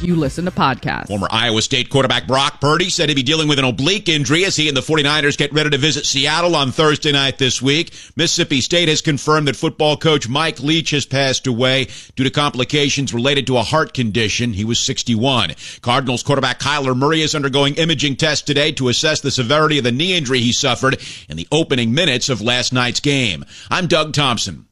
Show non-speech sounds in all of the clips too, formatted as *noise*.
you listen to podcasts. Former Iowa State quarterback Brock Purdy said he'd be dealing with an oblique injury as he and the 49ers get ready to visit Seattle on Thursday night this week. Mississippi State has confirmed that football coach Mike Leach has passed away due to complications related to a heart condition. He was 61. Cardinals quarterback Kyler Murray is undergoing imaging tests today to assess the severity of the knee injury he suffered in the opening minutes of last night's game. I'm Doug Thompson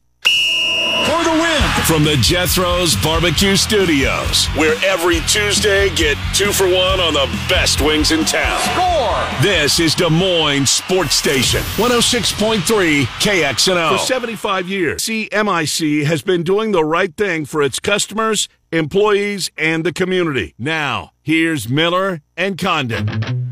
for the win. From the Jethro's Barbecue Studios, where every Tuesday get two for one on the best wings in town. Score! This is Des Moines Sports Station, 106.3 KXNO. For 75 years, CMIC has been doing the right thing for its customers, employees, and the community. Now, here's Miller and Condon.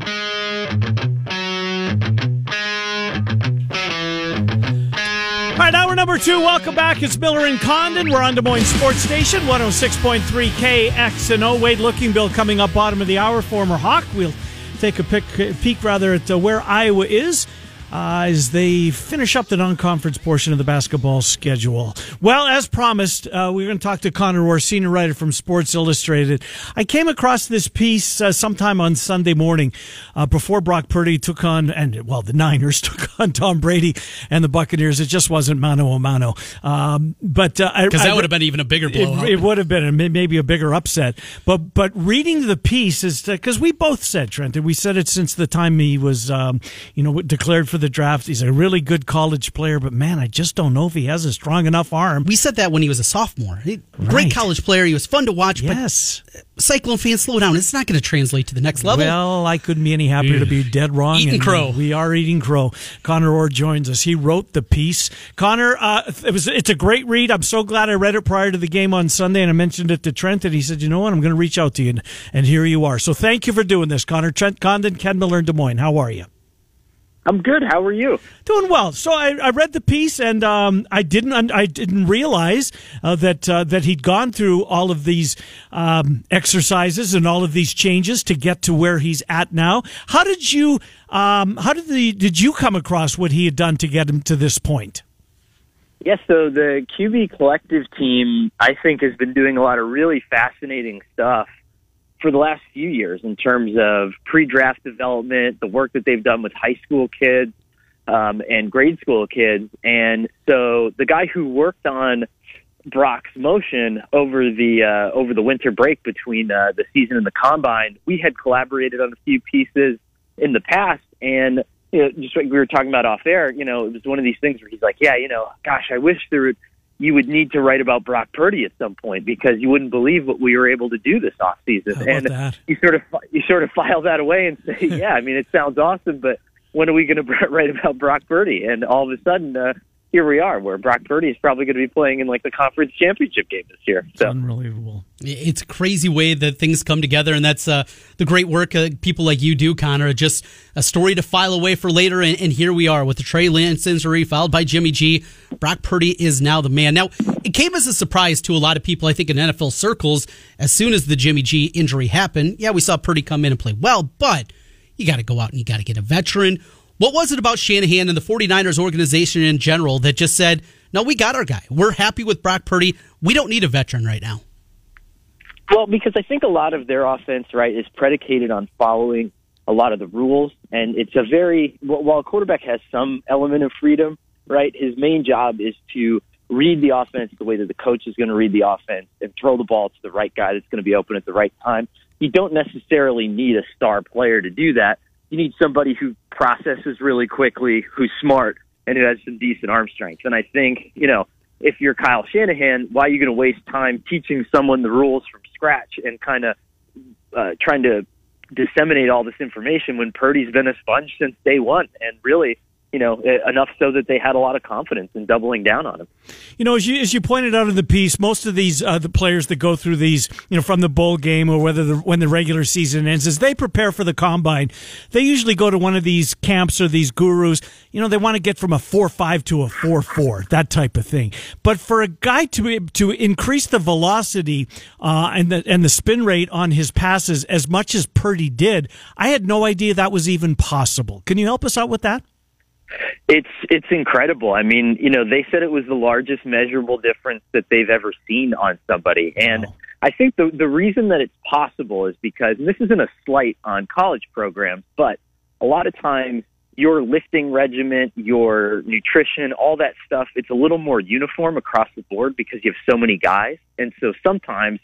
Number two. Welcome back. It's Miller and Condon. We're on Des Moines Sports Station, 106.3 KXNO. Wade Lookingbill coming up bottom of the hour, former Hawk. We'll take a peek rather at uh, where Iowa is uh, as they finish up the non-conference portion of the basketball schedule. Well, as promised, uh, we're going to talk to Conor Orr, senior writer from Sports Illustrated. I came across this piece uh, sometime on Sunday morning uh, before Brock Purdy took on, and well, the Niners *laughs* took on Tom Brady and the Buccaneers. It just wasn't mano a mano. Um, but because uh, that would have been even a bigger blow. It, it, would have been a, maybe a bigger upset. But but reading the piece is because we both said Trent, and we said it since the time he was, um, you know, declared for the the draft. He's a really good college player, but man, I just don't know if he has a strong enough arm. We said that when he was a sophomore. He, right. Great college player. He was fun to watch. Yes. Cyclone fans, slow down. It's not going to translate to the next level. Well, I couldn't be any happier to be dead wrong. Eating crow. We are eating crow. Conor Orr joins us. He wrote the piece. Conor, uh, it was it's a great read. I'm so glad I read it prior to the game on Sunday, and I mentioned it to Trent, and he said, "You know what? I'm going to reach out to you." And, and here you are. So thank you for doing this, Conor. Trent Condon, Ken Miller in Des Moines. How are you? I'm good. How are you? Doing well. So I, I read the piece, and um, I didn't I didn't realize uh, that uh, that he'd gone through all of these um, exercises and all of these changes to get to where he's at now. How did you um, How did the did you come across what he had done to get him to this point? Yes, so the QB collective team, I think, has been doing a lot of really fascinating stuff for the last few years in terms of pre-draft development, the work that they've done with high school kids um, and grade school kids. And so the guy who worked on Brock's motion over the uh, over the winter break between uh, the season and the combine, we had collaborated on a few pieces in the past, and you know, just like we were talking about off air, you know, it was one of these things where he's like, "Yeah, you know, gosh, I wish there would." You would need to write about Brock Purdy at some point because you wouldn't believe what we were able to do this off season. And that? you sort of you sort of file that away and say, *laughs* yeah, I mean, it sounds awesome, but when are we going *laughs* to write about Brock Purdy? And all of a sudden, uh, here we are, where Brock Purdy is probably going to be playing in like the conference championship game this year. So. It's unbelievable. It's crazy way that things come together, and that's uh, the great work uh, people like you do, Conor. Just a story to file away for later, and, and here we are with the Trey Lance injury followed by Jimmy G. Brock Purdy is now the man. Now, it came as a surprise to a lot of people, I think, in NFL circles. As soon as the Jimmy G injury happened, yeah, we saw Purdy come in and play well, but you got to go out and you got to get a veteran what was it about Shanahan and the 49ers organization in general that just said, no, we got our guy. We're happy with Brock Purdy. We don't need a veteran right now? Well, because I think a lot of their offense, right, is predicated on following a lot of the rules. And it's a very, while a quarterback has some element of freedom, right, his main job is to read the offense the way that the coach is going to read the offense and throw the ball to the right guy that's going to be open at the right time. You don't necessarily need a star player to do that you need somebody who processes really quickly, who's smart, and who has some decent arm strength. And I think, you know, if you're Kyle Shanahan, why are you going to waste time teaching someone the rules from scratch and kind of uh, trying to disseminate all this information when Purdy's been a sponge since day one and really you know, enough so that they had a lot of confidence in doubling down on him. You know, as you as you pointed out in the piece, most of these uh, the players that go through these, you know, from the bowl game or whether the, when the regular season ends, as they prepare for the combine, they usually go to one of these camps or these gurus. You know, they want to get from a four five to a four four, that type of thing. But for a guy to to increase the velocity uh, and the and the spin rate on his passes as much as Purdy did, I had no idea that was even possible. Can you help us out with that? It's it's incredible. I mean, you know, they said it was the largest measurable difference that they've ever seen on somebody, and. I think the the reason that it's possible is because and this isn't a slight on college programs, but a lot of times your lifting regimen, your nutrition, all that stuff, it's a little more uniform across the board because you have so many guys. And so sometimes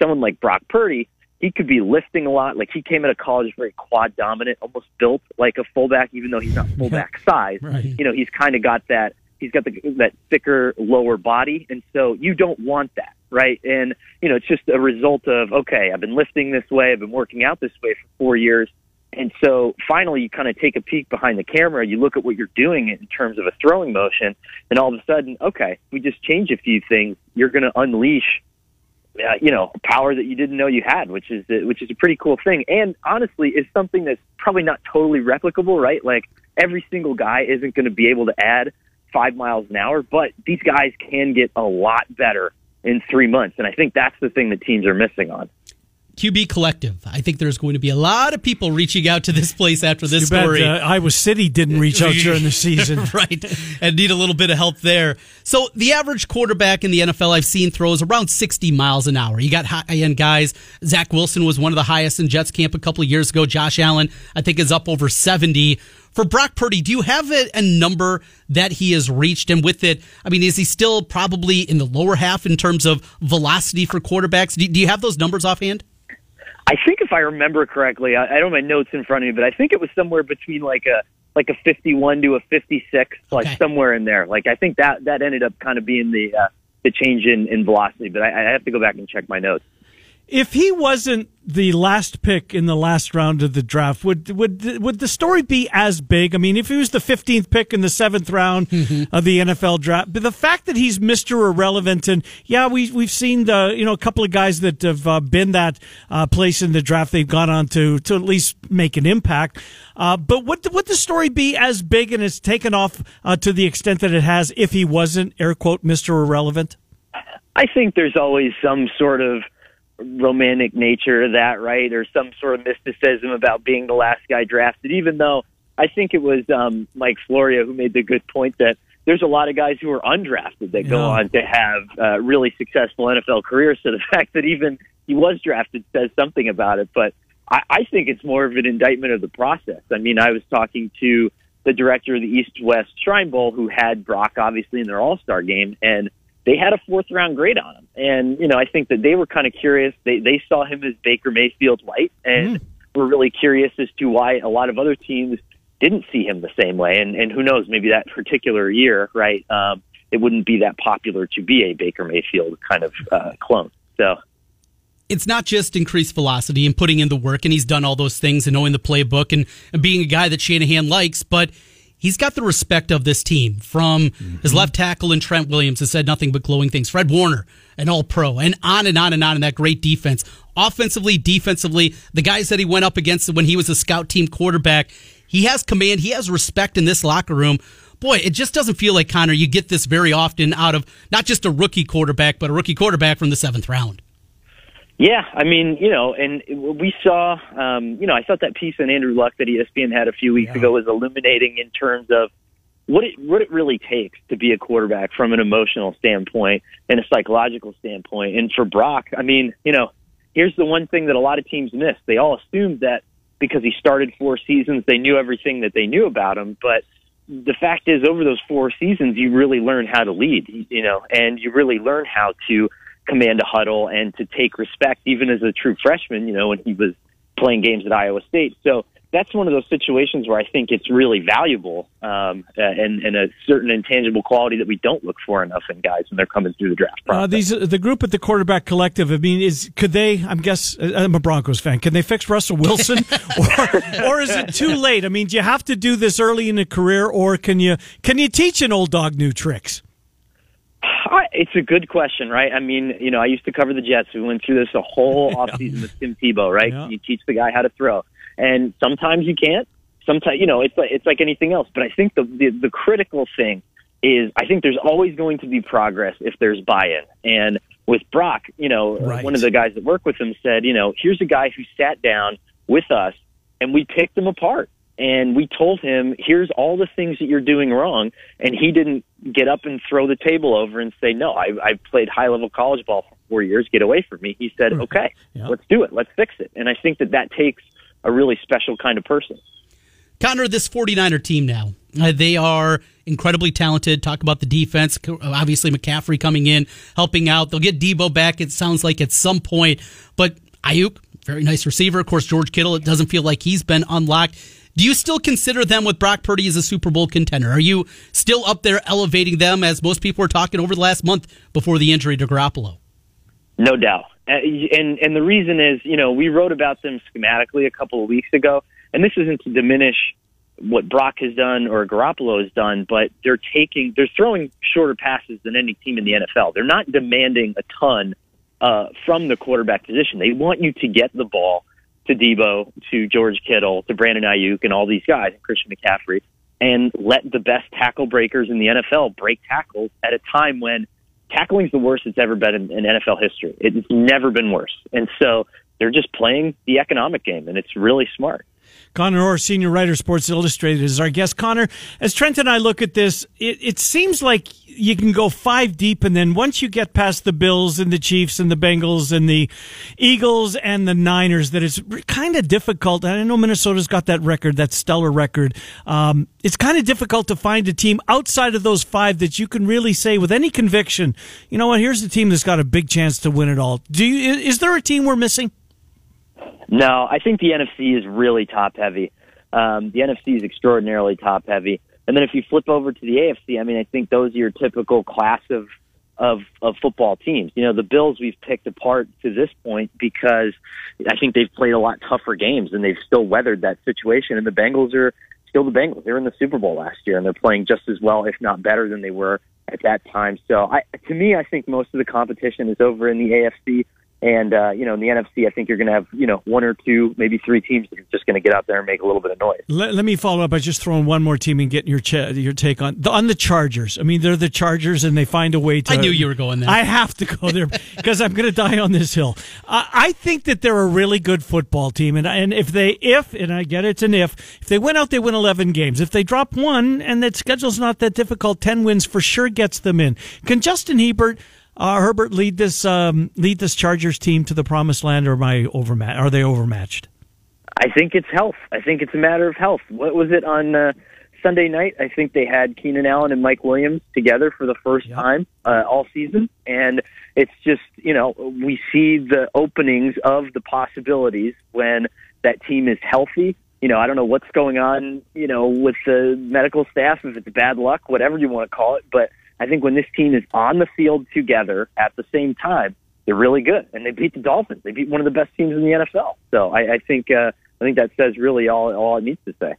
someone like Brock Purdy, he could be lifting a lot. Like he came out of college very quad dominant, almost built like a fullback, even though he's not *laughs* fullback size. Right. You know, he's kind of got that. He's got the, that thicker lower body, and so you don't want that, right? And you know, it's just a result of okay, I've been lifting this way, I've been working out this way for four years, and so finally, you kind of take a peek behind the camera, you look at what you're doing in terms of a throwing motion, and all of a sudden, okay, we just change a few things. You're going to unleash uh, you know, power that you didn't know you had, which is the, which is a pretty cool thing. And honestly, is something that's probably not totally replicable, right? Like every single guy isn't going to be able to add five miles an hour, but these guys can get a lot better in three months, and I think that's the thing that teams are missing on. QB Collective. I think there's going to be a lot of people reaching out to this place after this story. uh, Iowa City didn't reach out during the season. *laughs* right, and need a little bit of help there. So the average quarterback in the NFL I've seen throws around 60 miles an hour. You got high end guys. Zach Wilson was one of the highest in Jets camp a couple of years ago. Josh Allen, I think, is up over 70. For Brock Purdy, do you have a, a number that he has reached? And with it, I mean, is he still probably in the lower half in terms of velocity for quarterbacks? Do, do you have those numbers offhand? I think if I remember correctly, I, I don't have my notes in front of me, but I think it was somewhere between like a like a 51 to a 56, like Okay. somewhere in there. Like I think that that ended up kind of being the uh, the change in, in velocity, but I, I have to go back and check my notes. If he wasn't the last pick in the last round of the draft, would would would the story be as big? I mean, if he was the fifteenth pick in the seventh round of the NFL draft, but the fact that he's Mister Irrelevant, and yeah, we we've seen the you know a couple of guys that have uh, been that uh, place in the draft, they've gone on to to at least make an impact. Uh, but would would the story be as big and it's taken off uh, to the extent that it has if he wasn't air quote Mister Irrelevant? I think there's always some sort of romantic nature to that, right? Or some sort of mysticism about being the last guy drafted, even though I think it was um, Mike Florio who made the good point that there's a lot of guys who are undrafted that go on to have uh, really successful NFL careers. So the *laughs* fact that even he was drafted says something about it. But I, I think it's more of an indictment of the process. I mean, I was talking to the director of the East West Shrine Bowl who had Brock obviously in their All Star game and they had a fourth round grade on him. And, you know, I think that they were kind of curious. They they saw him as Baker Mayfield light and were really curious as to why a lot of other teams didn't see him the same way. And and who knows, maybe that particular year, right, um, it wouldn't be that popular to be a Baker Mayfield kind of uh, clone. So it's not just increased velocity and putting in the work, and he's done all those things and knowing the playbook and, and being a guy that Shanahan likes, but he's got the respect of this team from his mm-hmm. left tackle and Trent Williams has said nothing but glowing things. Fred Warner, an all pro, and on and on and on in that great defense. Offensively, defensively, the guys that he went up against when he was a scout team quarterback, he has command, he has respect in this locker room. Boy, it just doesn't feel like Conor. You get this very often out of not just a rookie quarterback, but a rookie quarterback from the seventh round. Yeah, I mean, you know, and we saw, um, you know, I thought that piece on Andrew Luck that ESPN had a few weeks ago was illuminating in terms of what it what it really takes to be a quarterback from an emotional standpoint and a psychological standpoint. And for Brock, I mean, you know, here's the one thing that a lot of teams miss: they all assumed that because he started four seasons, they knew everything that they knew about him, but the fact is over those four seasons you really learn how to lead you know and you really learn how to command a huddle and to take respect even as a true freshman you know when he was playing games at Iowa State so that's one of those situations where I think it's really valuable um, uh, and, and a certain intangible quality that we don't look for enough in guys when they're coming through the draft process. Uh, these the group at the quarterback collective. I mean, is could they? I'm guess I'm a Broncos fan. Can they fix Russell Wilson, *laughs* or, or is it too late? I mean, do you have to do this early in a career, or can you can you teach an old dog new tricks? I- It's a good question, right? I mean, you know, I used to cover the Jets. We went through this a whole *laughs* offseason with Tim Tebow, right? Yeah. You teach the guy how to throw, and sometimes you can't. Sometimes, you know, it's like it's like anything else. But I think the the, the critical thing is, I think there's always going to be progress if there's buy-in. And with Brock, you know, Right. one of the guys that worked with him said, you know, here's a guy who sat down with us and we picked him apart and we told him, here's all the things that you're doing wrong. And he didn't get up and throw the table over and say, no, I, I played high level college ball for four years. Get away from me. He said, okay, yeah. let's do it. Let's fix it. And I think that that takes a really special kind of person. Conor, this 49er team now, uh, they are incredibly talented. Talk about the defense. Obviously, McCaffrey coming in, helping out. They'll get Deebo back, it sounds like, at some point. But Aiyuk, very nice receiver. Of course, George Kittle, it doesn't feel like he's been unlocked. Do you still consider them with Brock Purdy as a Super Bowl contender? Are you still up there elevating them as most people were talking over the last month before the injury to Garoppolo? No doubt. And and the reason is, you know, we wrote about them schematically a couple of weeks ago, and this isn't to diminish what Brock has done or Garoppolo has done, but they're taking they're throwing shorter passes than any team in the NFL. They're not demanding a ton uh, from the quarterback position. They want you to get the ball to Deebo, to George Kittle, to Brandon Aiyuk, and all these guys, and Christian McCaffrey, and let the best tackle breakers in the NFL break tackles at a time when tackling is the worst it's ever been in, in NFL history. It's never been worse, and so they're just playing the economic game, and it's really smart. Conor Orr, senior writer, Sports Illustrated, is our guest. Conor, as Trent and I look at this, it, it seems like you can go five deep, and then once you get past the Bills and the Chiefs and the Bengals and the Eagles and the Niners, that it's kind of difficult. I know Minnesota's got that record, that stellar record. Um, it's kind of difficult to find a team outside of those five that you can really say with any conviction, you know what? Here's a team that's got a big chance to win it all. Do you? Is there a team we're missing? No, I think the NFC is really top heavy. Um, the NFC is extraordinarily top heavy. And then if you flip over to the AFC, I mean, I think those are your typical class of of of football teams. You know, the Bills we've picked apart to this point because I think they've played a lot tougher games and they've still weathered that situation. And the Bengals are still the Bengals. They're in the Super Bowl last year and they're playing just as well, if not better, than they were at that time. So, I, to me, I think most of the competition is over in the AFC. And uh, you know, in the NFC, I think you're going to have you know one or two, maybe three teams that are just going to get out there and make a little bit of noise. Let, let me follow up by just throwing one more team and getting your ch- your take on the, on the Chargers. I mean, they're the Chargers, and they find a way to. I knew you were going there. I have to go there *laughs* because I'm going to die on this hill. I, I think that they're a really good football team, and and if they if and I get it's an if if they win out, they win 11 games. If they drop one, and that schedule's not that difficult, 10 wins for sure gets them in. Can Justin Herbert? Uh, Herbert lead this um, lead this Chargers team to the promised land, or am I overmatched? Are they overmatched? I think it's health. I think it's a matter of health. What was it on uh, Sunday night? I think they had Keenan Allen and Mike Williams together for the first yep. time uh, all season, and it's just you know we see the openings of the possibilities when that team is healthy. You know, I don't know what's going on, you know, with the medical staff, if it's bad luck, whatever you want to call it, but I think when this team is on the field together at the same time, they're really good, and they beat the Dolphins. They beat one of the best teams in the NFL. So I, I think uh, I think that says really all all it needs to say.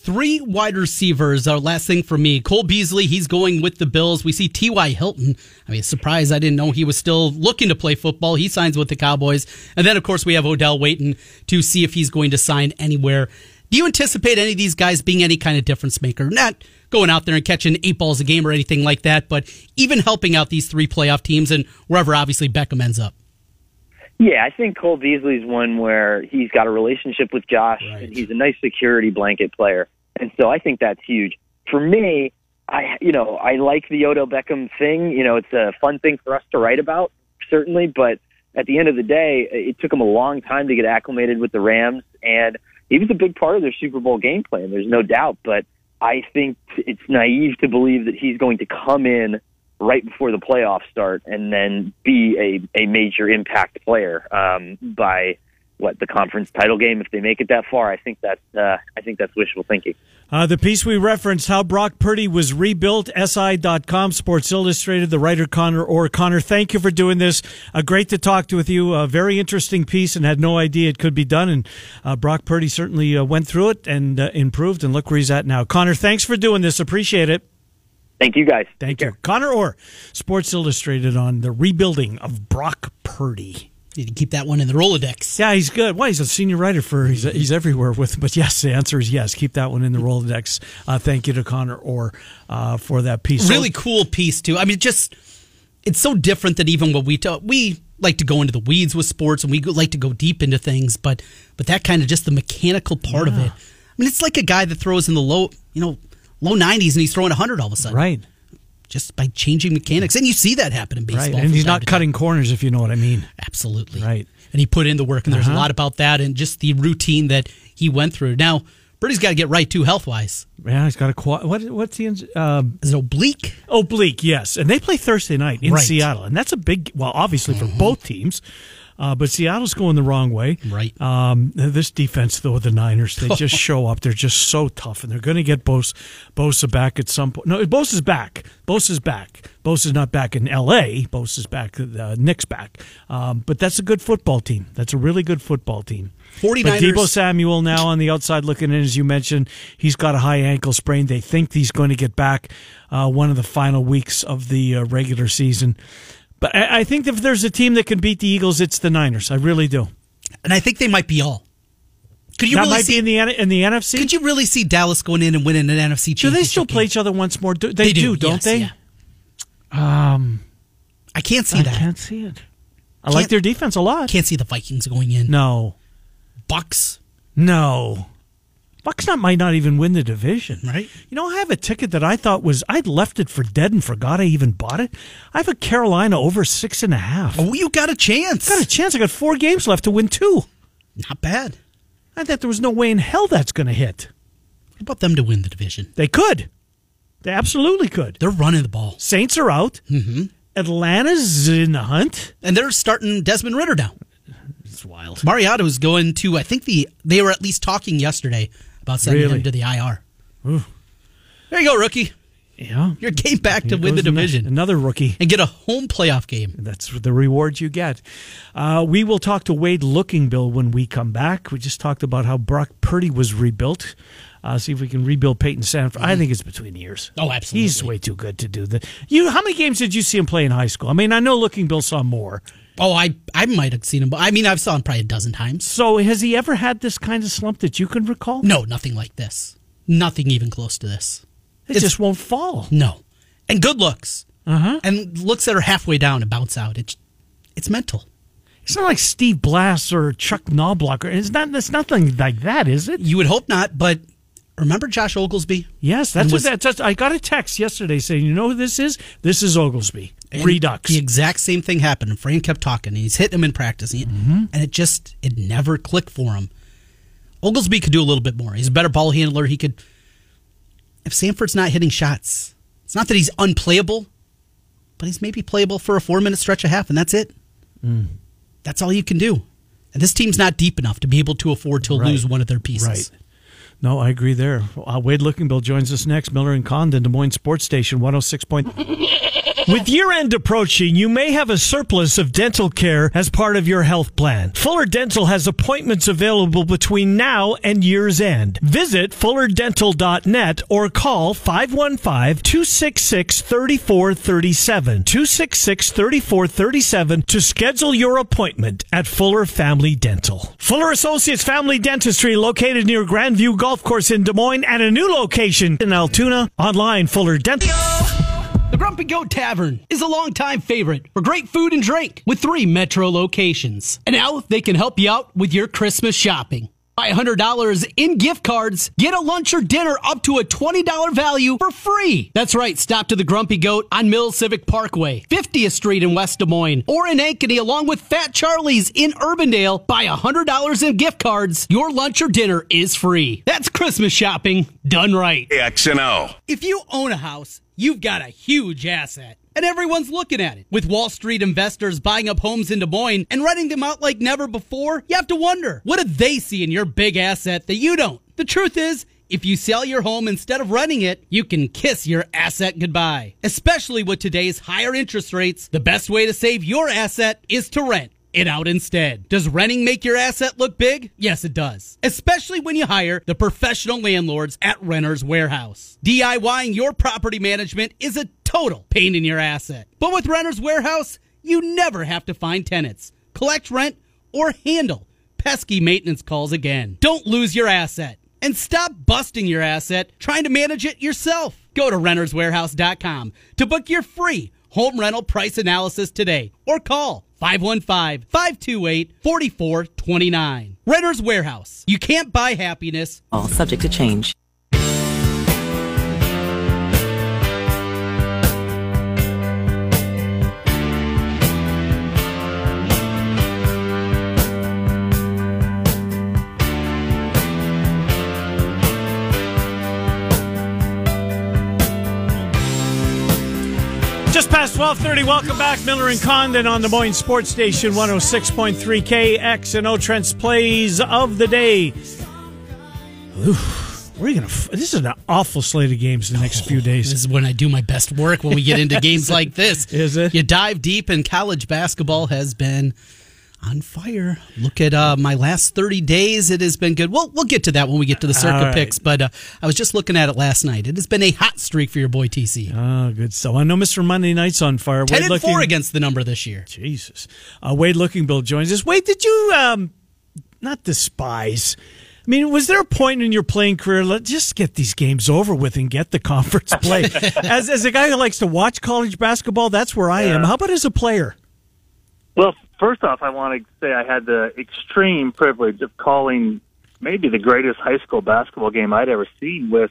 Three wide receivers. Our last thing for me, Cole Beasley. He's going with the Bills. We see T.Y. Hilton. I mean, surprised I didn't know he was still looking to play football. He signs with the Cowboys, and then of course we have Odell waiting to see if he's going to sign anywhere. Do you anticipate any of these guys being any kind of difference maker? Not going out there and catching eight balls a game or anything like that, but even helping out these three playoff teams and wherever obviously Beckham ends up. Yeah, I think Cole Beasley's one where he's got a relationship with Josh right. and he's a nice security blanket player. And so I think that's huge. For me, I you know, I like the Odell Beckham thing. You know, it's a fun thing for us to write about, certainly, but at the end of the day, it took him a long time to get acclimated with the Rams and he was a big part of their Super Bowl game plan. There's no doubt, but I think it's naive to believe that he's going to come in right before the playoffs start and then be a, a major impact player um, by what the conference title game if they make it that far. I think that's uh, I think that's wishful thinking. Uh, the piece we referenced, how Brock Purdy was rebuilt, SI.com, Sports Illustrated, the writer Conor Orr. Conor, thank you for doing this. Uh, great to talk to with you. A very interesting piece and had no idea it could be done. And uh, Brock Purdy certainly uh, went through it and uh, improved. And look where he's at now. Conor, thanks for doing this. Appreciate it. Thank you, guys. Thank you. Conor Orr, Sports Illustrated on the rebuilding of Brock Purdy. To keep that one in the Rolodex. Yeah, he's good. Well, he's a senior writer for he's he's everywhere with. But yes, the answer is yes. Keep that one in the Rolodex. Uh, thank you to Conor Orr uh, for that piece. Really so, cool piece too. I mean, just it's so different than even what we talk. We like to go into the weeds with sports and we like to go deep into things, but but that kind of just the mechanical part yeah. of it. I mean, it's like a guy that throws in the low, you know, low 90s and he's throwing 100 all of a sudden. Right just by changing mechanics. And you see that happen in baseball. Right. And he's not cutting corners, if you know what I mean. Absolutely. Right. And he put in the work, and there's uh-huh. a lot about that and just the routine that he went through. Now, Purdy's got to get right too, health wise. Yeah, he's got a what? What's the um, is it oblique? Oblique, yes. And they play Thursday night in right. Seattle, and that's a big. Well, obviously for mm-hmm. both teams. Uh, but Seattle's going the wrong way. Right. Um, this defense, though, the Niners, they just *laughs* show up. They're just so tough, and they're going to get Bosa, Bosa back at some point. No, Bosa's back. Bosa's back. Bosa's not back in L.A. Bosa's back. Uh, Nick's back. Um, but that's a good football team. That's a really good football team. 49ers. But Deebo Samuel now on the outside looking in, as you mentioned, he's got a high ankle sprain. They think he's going to get back uh, one of the final weeks of the uh, regular season. But I, I think if there's a team that can beat the Eagles, it's the Niners. I really do. And I think they might be all. Could you that really might see, be in the in the NFC? Could you really see Dallas going in and winning an NFC championship? Do they still play each other once more? Do, they, they, do, do, not yes, they? Yeah. Um, I can't see I that. I can't see it. I can't, like their defense a lot. Can't see the Vikings going in. No. Bucks. No. Bucks not might not even win the division. Right. You know, I have a ticket that I thought was I'd left it for dead and forgot I even bought it. I have a Carolina over six and a half. Oh, you got a chance. Got a chance. I got four games left to win two. Not bad. I thought there was no way in hell that's going to hit. What about them to win the division? They could. They absolutely could. They're running the ball. Saints are out. Mm-hmm. Atlanta's in the hunt, and they're starting Desmond Ridder now. It's wild. Mariota's going to. I think the they were at least talking yesterday about sending really? him to the IR. Ooh. There you go, rookie. Yeah. Your game back to win the division. Another rookie. And get a home playoff game. That's the reward you get. Uh, we will talk to Wade Lookingbill when we come back. We just talked about how Brock Purdy was rebuilt. Uh, see if we can rebuild Payton. Mm-hmm. I think it's between years. Oh, absolutely. He's way too good to do that. You, how many games did you see him play in high school? I mean, I know Lookingbill saw more. Oh, I I might have seen him, but I mean, I've saw him probably a dozen times. So, has he ever had this kind of slump that you can recall? No, nothing like this. Nothing even close to this. It it's, just won't fall. No, and good looks, uh-huh. and looks that are halfway down and bounce out. It's it's mental. It's not like Steve Blass or Chuck Knoblauch. It's not. It's nothing like that, is it? You would hope not, but remember Josh Oglesby? Yes, that's was, what that's. I got a text yesterday saying, "You know who this is? This is Oglesby." Redux. The exact same thing happened. And Fran kept talking. And he's hitting him in practice, mm-hmm. and it just it never clicked for him. Oglesby could do a little bit more. He's a better ball handler. He could. If Sandfort's not hitting shots, it's not that he's unplayable, but he's maybe playable for a four minute stretch of half, and that's it. Mm. That's all you can do. And this team's not deep enough to be able to afford to right. lose one of their pieces. Right. No, I agree there. Uh, Wade Lookingbill joins us next. Miller and Condon, Des Moines Sports Station, 106. *laughs* With year end approaching, you may have a surplus of dental care as part of your health plan. Fuller Dental has appointments available between now and year's end. Visit fullerdental.net or call 515 266 3437. 266 3437 to schedule your appointment at Fuller Family Dental. Fuller Associates Family Dentistry located near Grandview Golf Course in Des Moines and a new location in Altoona. Online, Fuller Dental. The Grumpy Goat Tavern is a longtime favorite for great food and drink with three metro locations. And now they can help you out with your Christmas shopping. Buy $100 in gift cards, get a lunch or dinner up to a $20 value for free. That's right, stop to the Grumpy Goat on Mill Civic Parkway, 50th Street in West Des Moines, or in Ankeny along with Fat Charlie's in Urbandale. Buy $100 in gift cards, your lunch or dinner is free. That's Christmas shopping done right. X and O. If you own a house, you've got a huge asset and everyone's looking at it. With Wall Street investors buying up homes in Des Moines and renting them out like never before, you have to wonder what do they see in your big asset that you don't? The truth is, if you sell your home instead of renting it, you can kiss your asset goodbye. Especially with today's higher interest rates, the best way to save your asset is to rent it out instead. Does renting make your asset look big? Yes, it does. Especially when you hire the professional landlords at Renter's Warehouse. DIYing your property management is a total pain in your asset. But with Renter's Warehouse, you never have to find tenants, collect rent, or handle pesky maintenance calls again. Don't lose your asset and stop busting your asset trying to manage it yourself. Go to renterswarehouse.com to book your free home rental price analysis today or call 515 528 4429. Renter's Warehouse. You can't buy happiness. All subject to change. 1230. Welcome back. Miller and Condon on Des Moines Sports Station 106.3 KXNO Trent's Plays of the Day. Oof, we're gonna. This is an awful slate of games the next few oh, days. This is when I do my best work when we get into *laughs* games like this. Is it? You dive deep, and college basketball has been on fire. Look at uh, my last 30 days. It has been good. We'll, we'll get to that when we get to the circa right. picks, but uh, I was just looking at it last night. It has been a hot streak for your boy TC. Oh, good stuff. I know Mr. Monday Night's on fire. 10 Wade and Looking- 4 against the number this year. Jesus. Uh, Wade Lookingbill joins us. Wade, did you um, not despise? I mean, was there a point in your playing career? Let's just get these games over with and get the *laughs* conference play. *laughs* as as a guy who likes to watch college basketball, that's where I am. How about as a player? Well, first off, I want to say I had the extreme privilege of calling maybe the greatest high school basketball game I'd ever seen with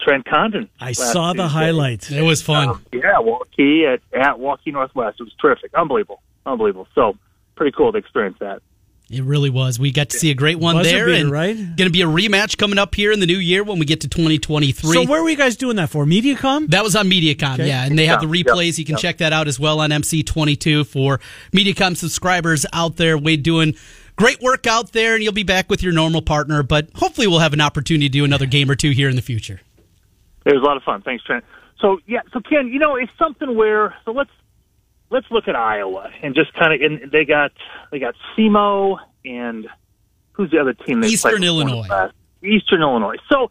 Trent Condon. I saw the Tuesday. highlights. It was fun. Um, yeah, Waukee at, at Waukee Northwest. It was terrific. Unbelievable. Unbelievable. So, pretty cool to experience that. It really was. We got to see a great one Buzzer there, beater, and right? going to be a rematch coming up here in the new year when we get to 2023. So where were you guys doing that for? MediaCom? That was on MediaCom, Okay. yeah, and they have the replays. yeah, You can yeah. check that out as well on MC22 for MediaCom subscribers out there. Wade doing great work out there, and you'll be back with your normal partner. But hopefully, we'll have an opportunity to do another game or two here in the future. It was a lot of fun. Thanks, Trent. So yeah, so Ken, you know, it's something where so let's let's look at Iowa and just kind of and they got they got SEMO and who's the other team? They Eastern Illinois. Eastern Illinois. So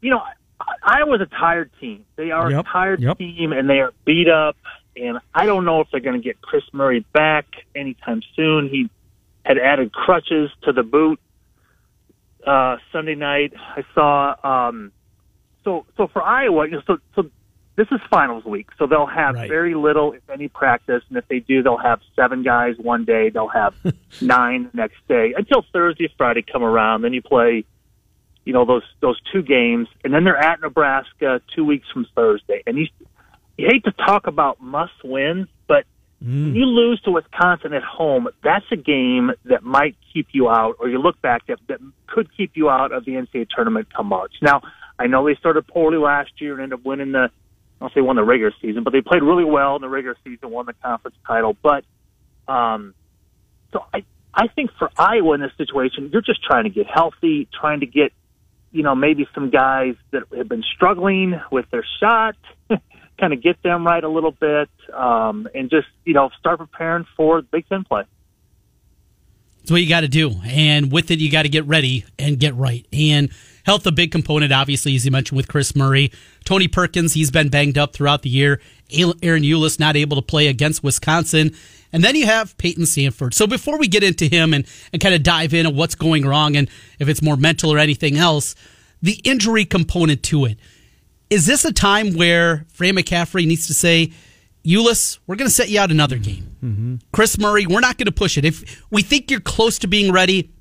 you know, I- Iowa's a tired team. They are Yep, a tired yep. team and they are beat up. And I don't know if they're going to get Kris Murray back anytime soon. He had added crutches to the boot uh, Sunday night. I saw. Um, so so for Iowa, you know, so so this is finals week, so they'll have Right. very little, if any, practice, and if they do, they'll have seven guys one day, they'll have *laughs* nine the next day until Thursday, Friday come around. Then you play, you know, those those two games, and then they're at Nebraska two weeks from Thursday. And you you hate to talk about must wins, but mm. when you lose to Wisconsin at home, that's a game that might keep you out, or you look back that, that could keep you out of the NCAA tournament come March. Now, I know they started poorly last year and ended up winning the, I'll say won the regular season, but they played really well in the regular season, won the conference title. But, um, so I, I think for Iowa in this situation, you're just trying to get healthy, trying to get, you know, maybe some guys that have been struggling with their shot, *laughs* kind of get them right a little bit, um, and just, you know, start preparing for the Big Ten play. That's what you got to do. And with it, you got to get ready and get right. And health, a big component, obviously, as you mentioned with Kris Murray. Tony Perkins, he's been banged up throughout the year. Ahron Ulis not able to play against Wisconsin. And then you have Payton Sandfort. So before we get into him and, and kind of dive in on what's going wrong and if it's more mental or anything else, the injury component to it. Is this a time where Fran McCaffery needs to say, Ulis, we're going to set you out another game? Mm-hmm. Kris Murray, we're not going to push it. If we think you're close to being ready,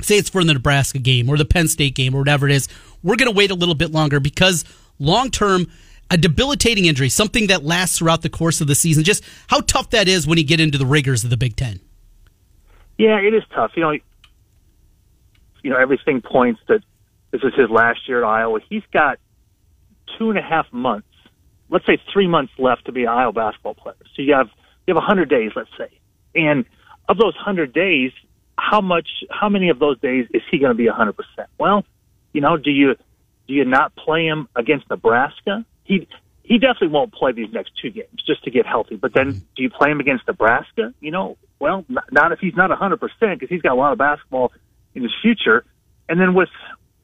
say it's for the Nebraska game or the Penn State game or whatever it is, we're going to wait a little bit longer because long term, a debilitating injury, something that lasts throughout the course of the season, just how tough that is when you get into the rigors of the Big Ten. Yeah, it is tough. You know, you know everything points that this is his last year at Iowa. He's got two and a half months, let's say three months left to be an Iowa basketball player. So you have you have a hundred days, let's say, and of those hundred days, how much, how many of those days is he going to be a hundred percent? Well, you know, do you do you not play him against Nebraska? He he definitely won't play these next two games just to get healthy. But then, mm-hmm. do you play him against Nebraska? You know, well, not, not if he's not a hundred percent because he's got a lot of basketball in his future. And then with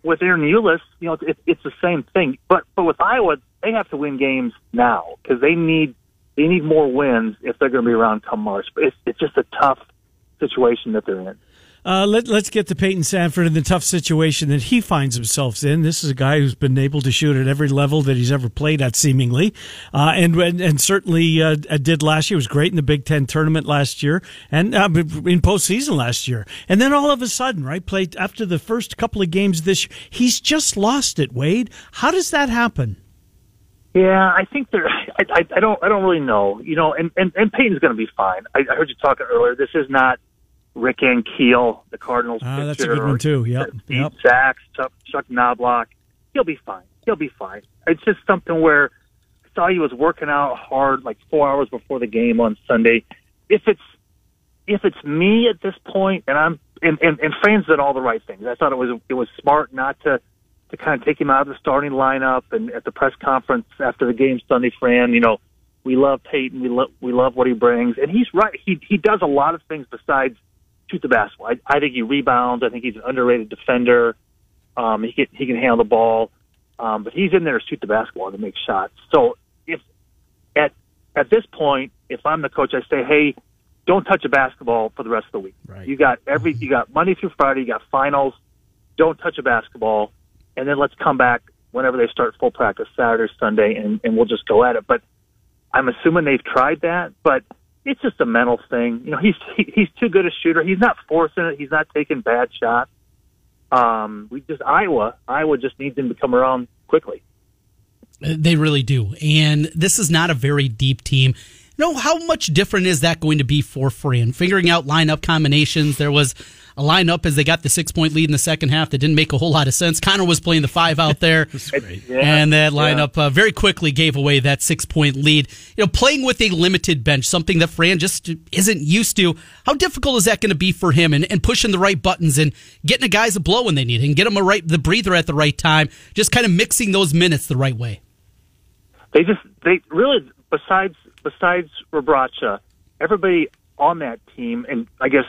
with Ahron Ulis, you know, it, it's the same thing. But but with Iowa, they have to win games now because they need they need more wins if they're going to be around come March. But it's it's just a tough situation that they're in. Uh, let, let's get to Payton Sandfort and the tough situation that he finds himself in. This is a guy who's been able to shoot at every level that he's ever played at, seemingly, uh, and, and and certainly uh, did last year. Was great in the Big Ten tournament last year and uh, in postseason last year. And then all of a sudden, right, played after the first couple of games this year, he's just lost it. Wade, how does that happen? Yeah, I think they're. I, I, I don't. I don't really know. You know, and and, and Payton's going to be fine. I, I heard you talking earlier. This is not Rick Ankiel, the Cardinals Ah, that's a good one, too. Yep, Steve yep. Sax, Chuck, Chuck Knoblauch. He'll be fine. He'll be fine. It's just something where I saw he was working out hard like four hours before the game on Sunday. If it's if it's me at this point, and I'm and, and, and did all the right things. I thought it was it was smart not to to kind of take him out of the starting lineup. And at the press conference after the game Sunday, Fran, you know, we love Payton. We love we love what he brings, and he's right. He he does a lot of things besides shoot the basketball. I, I think he rebounds. I think he's an underrated defender. Um, he can he can handle the ball, um, but he's in there to shoot the basketball and to make shots. So if at at this point, if I'm the coach, I say, hey, don't touch a basketball for the rest of the week. Right. You got every you got Monday through Friday. You got finals. Don't touch a basketball, and then let's come back whenever they start full practice Saturday, Sunday, and, and we'll just go at it. But I'm assuming they've tried that, but it's just a mental thing. You know, he's he, he's too good a shooter. He's not forcing it. He's not taking bad shots. Um, we just Iowa. Iowa just needs him to come around quickly. They really do, and this is not a very deep team. You know, how much different is that going to be for Fran? Figuring out lineup combinations. There was a lineup as they got the six point lead in the second half that didn't make a whole lot of sense. Connor was playing the five out there, *laughs* yeah, and that lineup yeah. uh, very quickly gave away that six point lead. You know, playing with a limited bench, something that Fran just isn't used to. How difficult is that going to be for him? And, and pushing the right buttons and getting the guys a blow when they need it, and get them a right the breather at the right time. Just kind of mixing those minutes the right way. They just they really besides besides Rebraca, everybody on that team, and I guess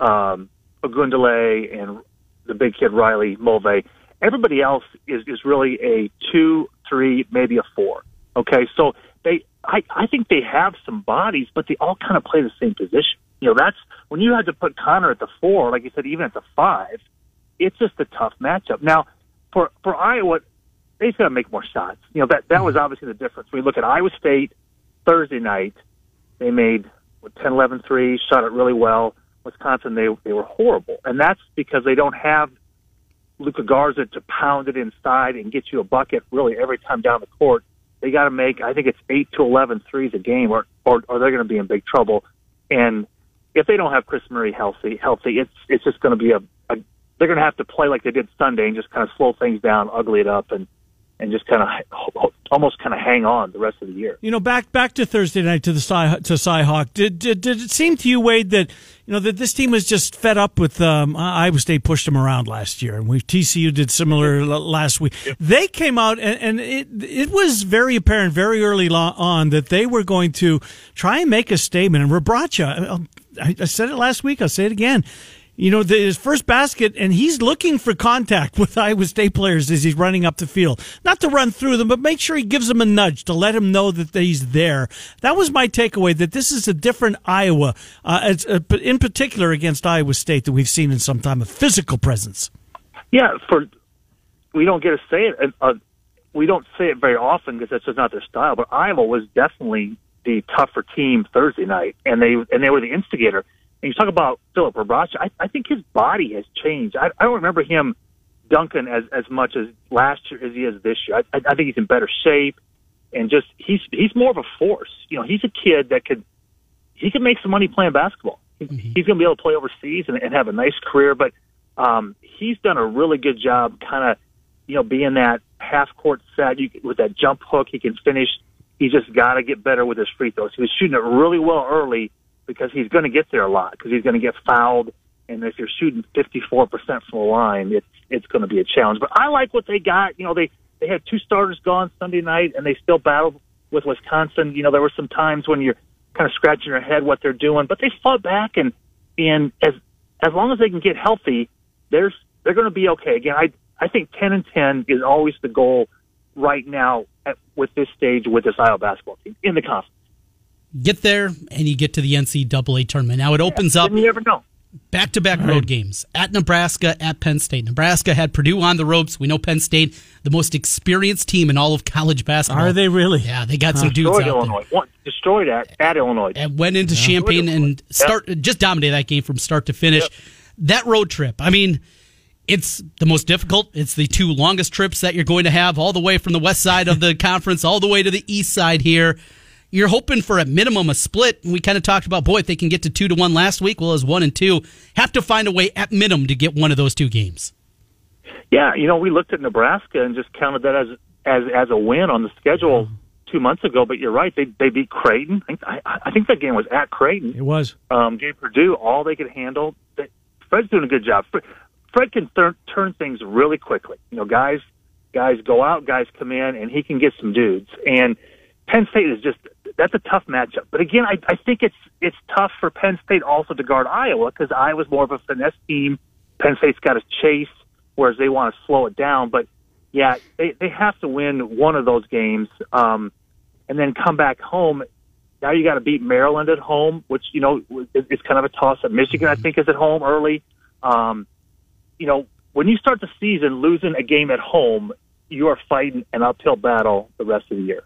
um, Ogundele and the big kid Riley Mulvey. Everybody else is is really a two, three, maybe a four. Okay, so they, I, I think they have some bodies, but they all kind of play the same position. You know, that's when you had to put Connor at the four, like you said, even at the five. It's just a tough matchup. Now, for for Iowa, they've got to make more shots. You know, that that was obviously the difference. You look at Iowa State Thursday night, they made 10, 11 threes, shot it really well. Wisconsin, they they were horrible, and that's because they don't have Luka Garza to pound it inside and get you a bucket really every time down the court. They got to make, I think it's eight to eleven threes a game, or or, or they're going to be in big trouble. And if they don't have Kris Murray healthy, healthy, it's it's just going to be a, a they're going to have to play like they did Sunday and just kind of slow things down, ugly it up, and and just kind of almost kind of hang on the rest of the year. You know, back back to Thursday night to the Cy, to Cyhawk. Did, did did it seem to you, Wade, that you know that this team was just fed up with um, Iowa State pushed them around last year, and we TCU did similar last week. They came out and, and it it was very apparent very early on that they were going to try and make a statement. And Rebraca, I, I said it last week. I'll say it again you know, his first basket, and he's looking for contact with *laughs* Iowa State players as he's running up the field. Not to run through them, but make sure he gives them a nudge to let him know that he's there. That was my takeaway. That this is a different Iowa, uh, uh, in particular against Iowa State that we've seen in some time, a physical presence. Yeah, for we don't get to say it. Uh, we don't say it very often because that's just not their style. But Iowa was definitely the tougher team Thursday night, and they and they were the instigator and you talk about Filip Rebraca, I, I think his body has changed. I, I don't remember him dunking as as much as last year as he is this year. I, I think he's in better shape, and just he's he's more of a force. You know, he's a kid that could he could make some money playing basketball. Mm-hmm. He's going to be able to play overseas and, and have a nice career. But um, he's done a really good job, kind of you know, being that half court set you, with that jump hook. He can finish. He's just got to get better with his free throws. He was shooting it really well early because he's going to get there a lot because he's going to get fouled. And if you're shooting 54% from the line, it's it's going to be a challenge. But I like what they got. You know, they they had two starters gone Sunday night, and they still battled with Wisconsin. You know, there were some times when you're kind of scratching your head what they're doing, but they fought back, and and as as long as they can get healthy, there's they're going to be okay. Again, I I think 10 and 10 is always the goal right now at, with this stage with this Iowa basketball team in the conference get there and you get to the NCAA tournament. Now it opens yeah, up. You never know. Back to back road games at Nebraska, at Penn State. Nebraska had Purdue on the ropes. We know Penn State, the most experienced team in all of college basketball. Are they really? Yeah, they got huh. some dudes destroyed out Illinois. there. destroyed at, at Illinois. And went into yeah. Champaign and start yep. just dominated that game from start to finish. Yep. That road trip, I mean, it's the most difficult. It's the two longest trips that you're going to have, all the way from the west side of the *laughs* conference, all the way to the east side here you're hoping for a minimum a split. We kind of talked about, boy, if they can get to two to one last week, well, as one and two, have to find a way at minimum to get one of those two games. Yeah, you know, we looked at Nebraska and just counted that as as as a win on the schedule two months ago, but you're right. They they beat Creighton. I think, I, I think that game was at Creighton. It was. Um, gave Purdue all they could handle. Fred's doing a good job. Fred, Fred can th- turn things really quickly. You know, guys guys go out, guys come in, and he can get some dudes. And Penn State is just that's a tough matchup. But again, I, I think it's it's tough for Penn State also to guard Iowa because Iowa's more of a finesse team. Penn State's got to chase, whereas they want to slow it down. But yeah, they they have to win one of those games, um, and then come back home. Now you got to beat Maryland at home, which you know is kind of a toss up. Michigan, I think, is at home early. Um, you know, when you start the season losing a game at home, you are fighting an uphill battle the rest of the year.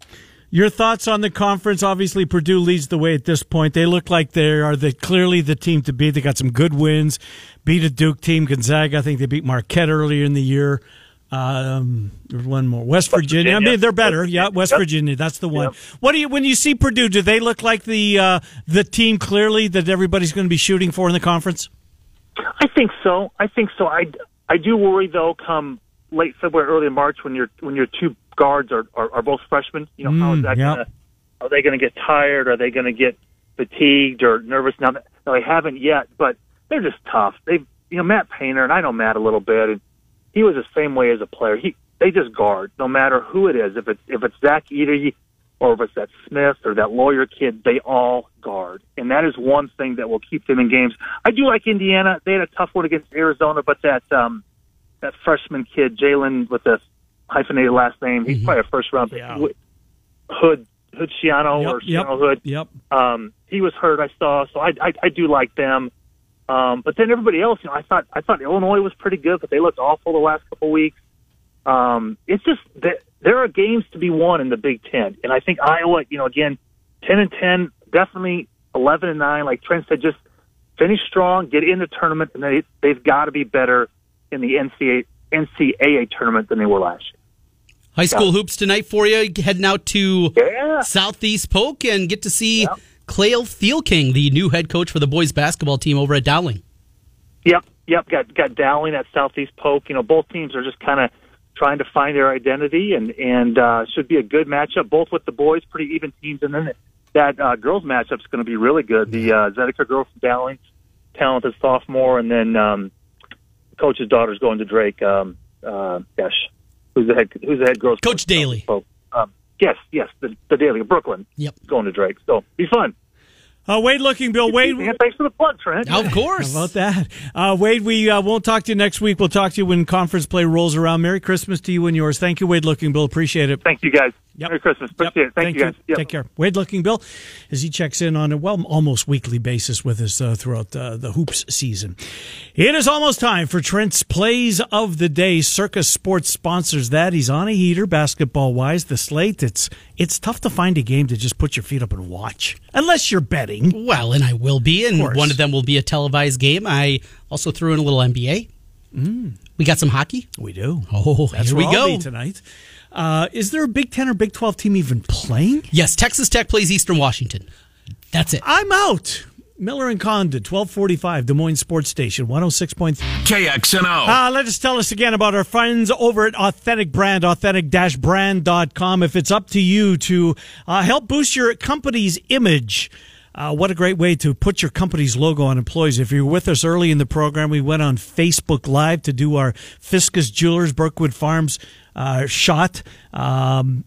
Your thoughts on the conference? Obviously, Purdue leads the way at this point. They look like they are the clearly the team to beat. They got some good wins. Beat a Duke team, Gonzaga. I think they beat Marquette earlier in the year. Um, there's one more. West Virginia. Virginia. I mean, they're better. Yeah, West yep. Virginia. That's the one. Yep. What do you when you see Purdue? Do they look like the uh, the team clearly that everybody's going to be shooting for in the conference? I think so. I think so. I I do worry though. Come late February, early March, when your when your two guards are are, are both freshmen, you know mm, how is that yep. gonna? Are they going to get tired? Are they going to get fatigued or nervous? Now, now they haven't yet, but they're just tough. They've you know Matt Painter and I know Matt a little bit, and he was the same way as a player. He they just guard no matter who it is. If it's if it's Zach Edey or if it's that Smith or that Loyer kid, they all guard, and that is one thing that will keep them in games. I do like Indiana. They had a tough one against Arizona, but that um, that freshman kid Jalen with the hyphenated last name, he's mm-hmm. probably a first round pick. Yeah. Hood Hood Schifino yep, or yep, Hood. Yep. Um, he was hurt. I saw, so I I, I do like them. Um, but then everybody else, you know, I thought I thought Illinois was pretty good, but they looked awful the last couple of weeks. Um, it's just that there are games to be won in the Big Ten, and I think Iowa, you know, again, ten and ten, definitely eleven and nine. Like Trent said, just finish strong, get in the tournament, and they they've got to be better in the NCAA, NCAA tournament than they were last year. High school yeah. hoops tonight for you. Heading out to yeah. Southeast Polk and get to see yeah. Cale Thielking, the new head coach for the boys basketball team over at Dowling. Yep, yep. Got got Dowling at Southeast Polk. You know, both teams are just kind of trying to find their identity, and and uh, should be a good matchup. Both with the boys, pretty even teams, and then that uh, girls matchup is going to be really good. The uh, Zedeker girl from Dowling, talented sophomore, and then um, coach's daughter's going to Drake. Um, uh, gosh, who's the head? Who's the head girls? Coach, coach Daly. Um, yes, yes, the the Daly of Brooklyn. Yep, going to Drake. So be fun. Uh, Wade Lookingbill. Wade. Thanks for the plug, Trent. Of course. How about that? Uh, Wade, we uh, won't talk to you next week. We'll talk to you when conference play rolls around. Merry Christmas to you and yours. Thank you, Wade Lookingbill. Appreciate it. Thank you, guys. Yep. Merry Christmas. Appreciate yep. it. Thank, Thank you, guys. Yep. Take care. Wade Lookingbill, as he checks in on a, well, almost weekly basis with us uh, throughout uh, the hoops season. It is almost time for Trent's Plays of the Day. Circa Sports sponsors that. He's on a heater, basketball wise. The slate, it's, it's tough to find a game to just put your feet up and watch, unless you're betting. Well, and I will be, and of one of them will be a televised game. I also threw in a little NBA. Mm. We got some hockey. We do. Oh, That's here we go tonight. Uh, is there a Big Ten or Big 12 team even playing? Yes, Texas Tech plays Eastern Washington. That's it. I'm out. Miller and Condon, 1245, Des Moines Sports Station, 106.3. KXNO. Uh, let us tell us again about our friends over at Authentic Brand, authentic-brand.com. If it's up to you to uh, help boost your company's image, uh, what a great way to put your company's logo on employees. If you're with us early in the program, we went on Facebook Live to do our Fiscus Jewelers, Brookwood Farms uh, shot. Um,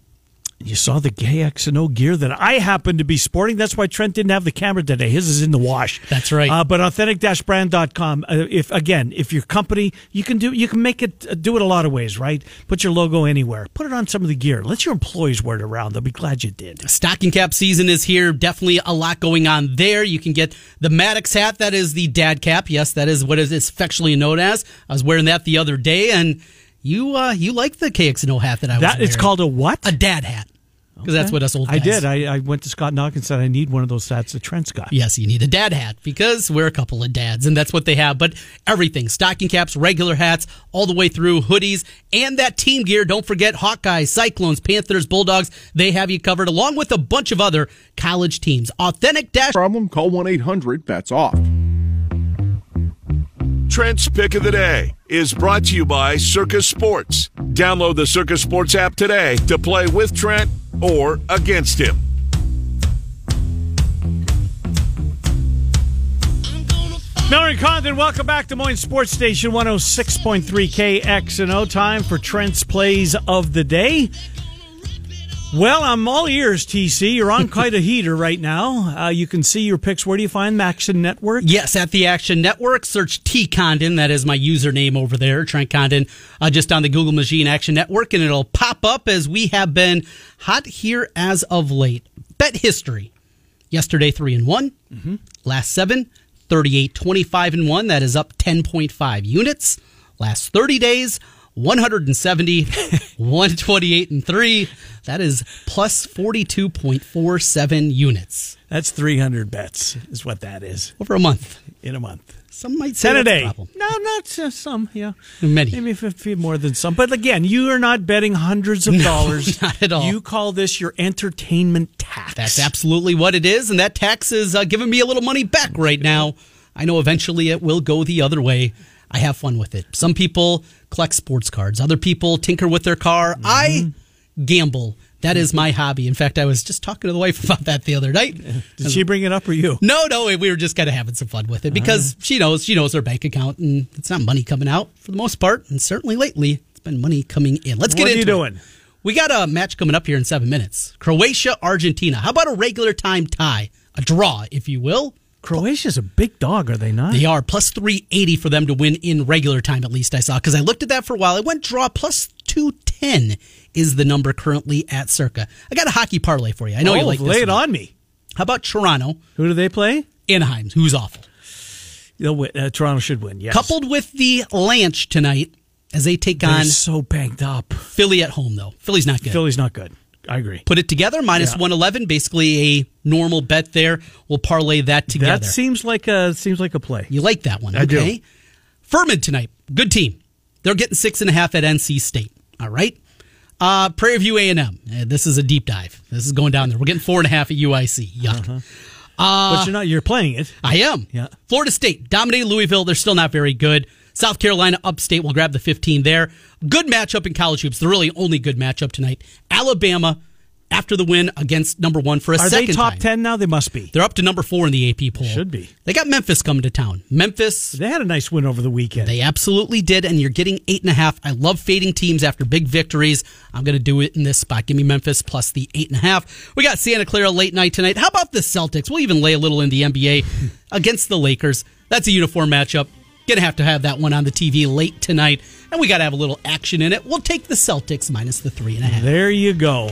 you saw the KXNO gear that I happen to be sporting. That's why Trent didn't have the camera today. His is in the wash. That's right. Uh, but authentic-brand.com. Uh, if again, if your company, you can do you can make it uh, do it a lot of ways, right? Put your logo anywhere. Put it on some of the gear. Let your employees wear it around. They'll be glad you did. Stocking cap season is here. Definitely a lot going on there. You can get the Maddox hat. That is the dad cap. Yes, that is what is affectionately known as. I was wearing that the other day and you uh, you like the KXNO hat that I was that, wearing. It's called a what? A dad hat. Because okay. that's what us old guys. I did. I, I went to Scott Knock and said I need one of those hats that Trent's got. Yes, you need a dad hat because we're a couple of dads, and that's what they have. But everything stocking caps, regular hats, all the way through hoodies, and that team gear. Don't forget Hawkeyes, Cyclones, Panthers, Bulldogs. They have you covered along with a bunch of other college teams. Authentic dash problem. Call one eight hundred. That's off. Trent's Pick of the Day is brought to you by Circa Sports. Download the Circa Sports app today to play with Trent or against him. And Condon, welcome back to Moines Sports Station 106.3 KXNO. Time for Trent's Plays of the Day. Well, I'm all ears, TC. You're on quite a heater right now. Uh, you can see your picks. Where do you find Action Network? Yes, at the Action Network. Search T Condon. That is my username over there, Trent Condon, uh, just on the Google Machine Action Network, and it'll pop up as we have been hot here as of late. Bet history. Yesterday, 3 and one Mm-hmm. Last seven, 38, 25 and 1. That is up 10.5 units. Last 30 days, 170, *laughs* 128 and 3. That is plus 42.47 units That's 300 bets, is what that is over a month. in a month. Some might say 10 a day. problem. No, not some, yeah. Many. Maybe a few more than some. But again, you are not betting hundreds of *laughs* dollars. not at all. You call this your entertainment tax. That's absolutely what it is, and that tax is uh, giving me a little money back right now. I know eventually it will go the other way. I have fun with it. Some people collect sports cards. Other people tinker with their car. I mm-hmm. gamble. That is my hobby. In fact, I was just talking to the wife *laughs* about that the other night. Did she bring it up or you? No, no, we were just kind of having some fun with it because she knows she knows her bank account and it's not money coming out for the most part, and certainly lately it's been money coming in. Let's get into it. What are you it. doing? We got a match coming up here in seven minutes. Croatia, Argentina. How about a regular time tie, a draw, if you will? Croatia's a big dog, are they not? They are plus 380 for them to win in regular time, at least I saw. Because I looked at that for a while. It went draw plus 210 is the number currently at circa. I got a hockey parlay for you. I know oh, you like lay this it one. on me. How about Toronto, Who do they play? Anaheim, who's awful? They'll win. Uh, Toronto should win. Yes. Coupled with the Lanch tonight as they take They're on so banged up. Philly at home, though. Philly's not good. Philly's not good. I agree. Put it together, minus Yeah. 111, basically a normal bet there. We'll parlay that together. That seems like a seems like a play. You like that one, I do. okay? Furman tonight, good team. They're getting six and a half at NC State. All right. Uh, Prairie View A and M. Eh, this is a deep dive. This is going down there. We're getting four and a half at UIC. Yuck. Uh-huh. Uh, but you're not. You're playing it. I am. Yeah. Florida State dominated Louisville. They're still not very good. South Carolina upstate will grab the 15 there. Good matchup in college hoops. The really only good matchup tonight. Alabama after the win against number one for a Are they second top time. ten now? They must be. They're up to number four in the AP poll. Should be. They got Memphis coming to town. Memphis They had a nice win over the weekend. They absolutely did, and you're getting eight and a half. I love fading teams after big victories. I'm going to do it in this spot. Give me Memphis plus the eight and a half. We got Santa Clara late night tonight. How about the Celtics? We'll even lay a little in the NBA *laughs* against the Lakers. That's a uniform matchup. Gonna have to have that one on the TV late tonight, and we got to have a little action in it. We'll take the Celtics minus the three and a half. there you go.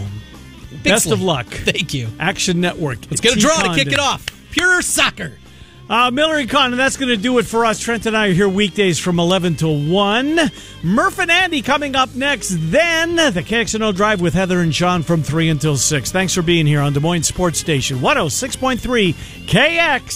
Big Best of luck. Thank you. Action Network. Let's get a draw to kick it off. Pure soccer. Uh, Miller and Con, and that's going to do it for us. Trent and I are here weekdays from 11 to 1. Murph and Andy coming up next. Then the KXNO Drive with Heather and Sean from 3 until 6. Thanks for being here on Des Moines Sports Station 106.3 KX.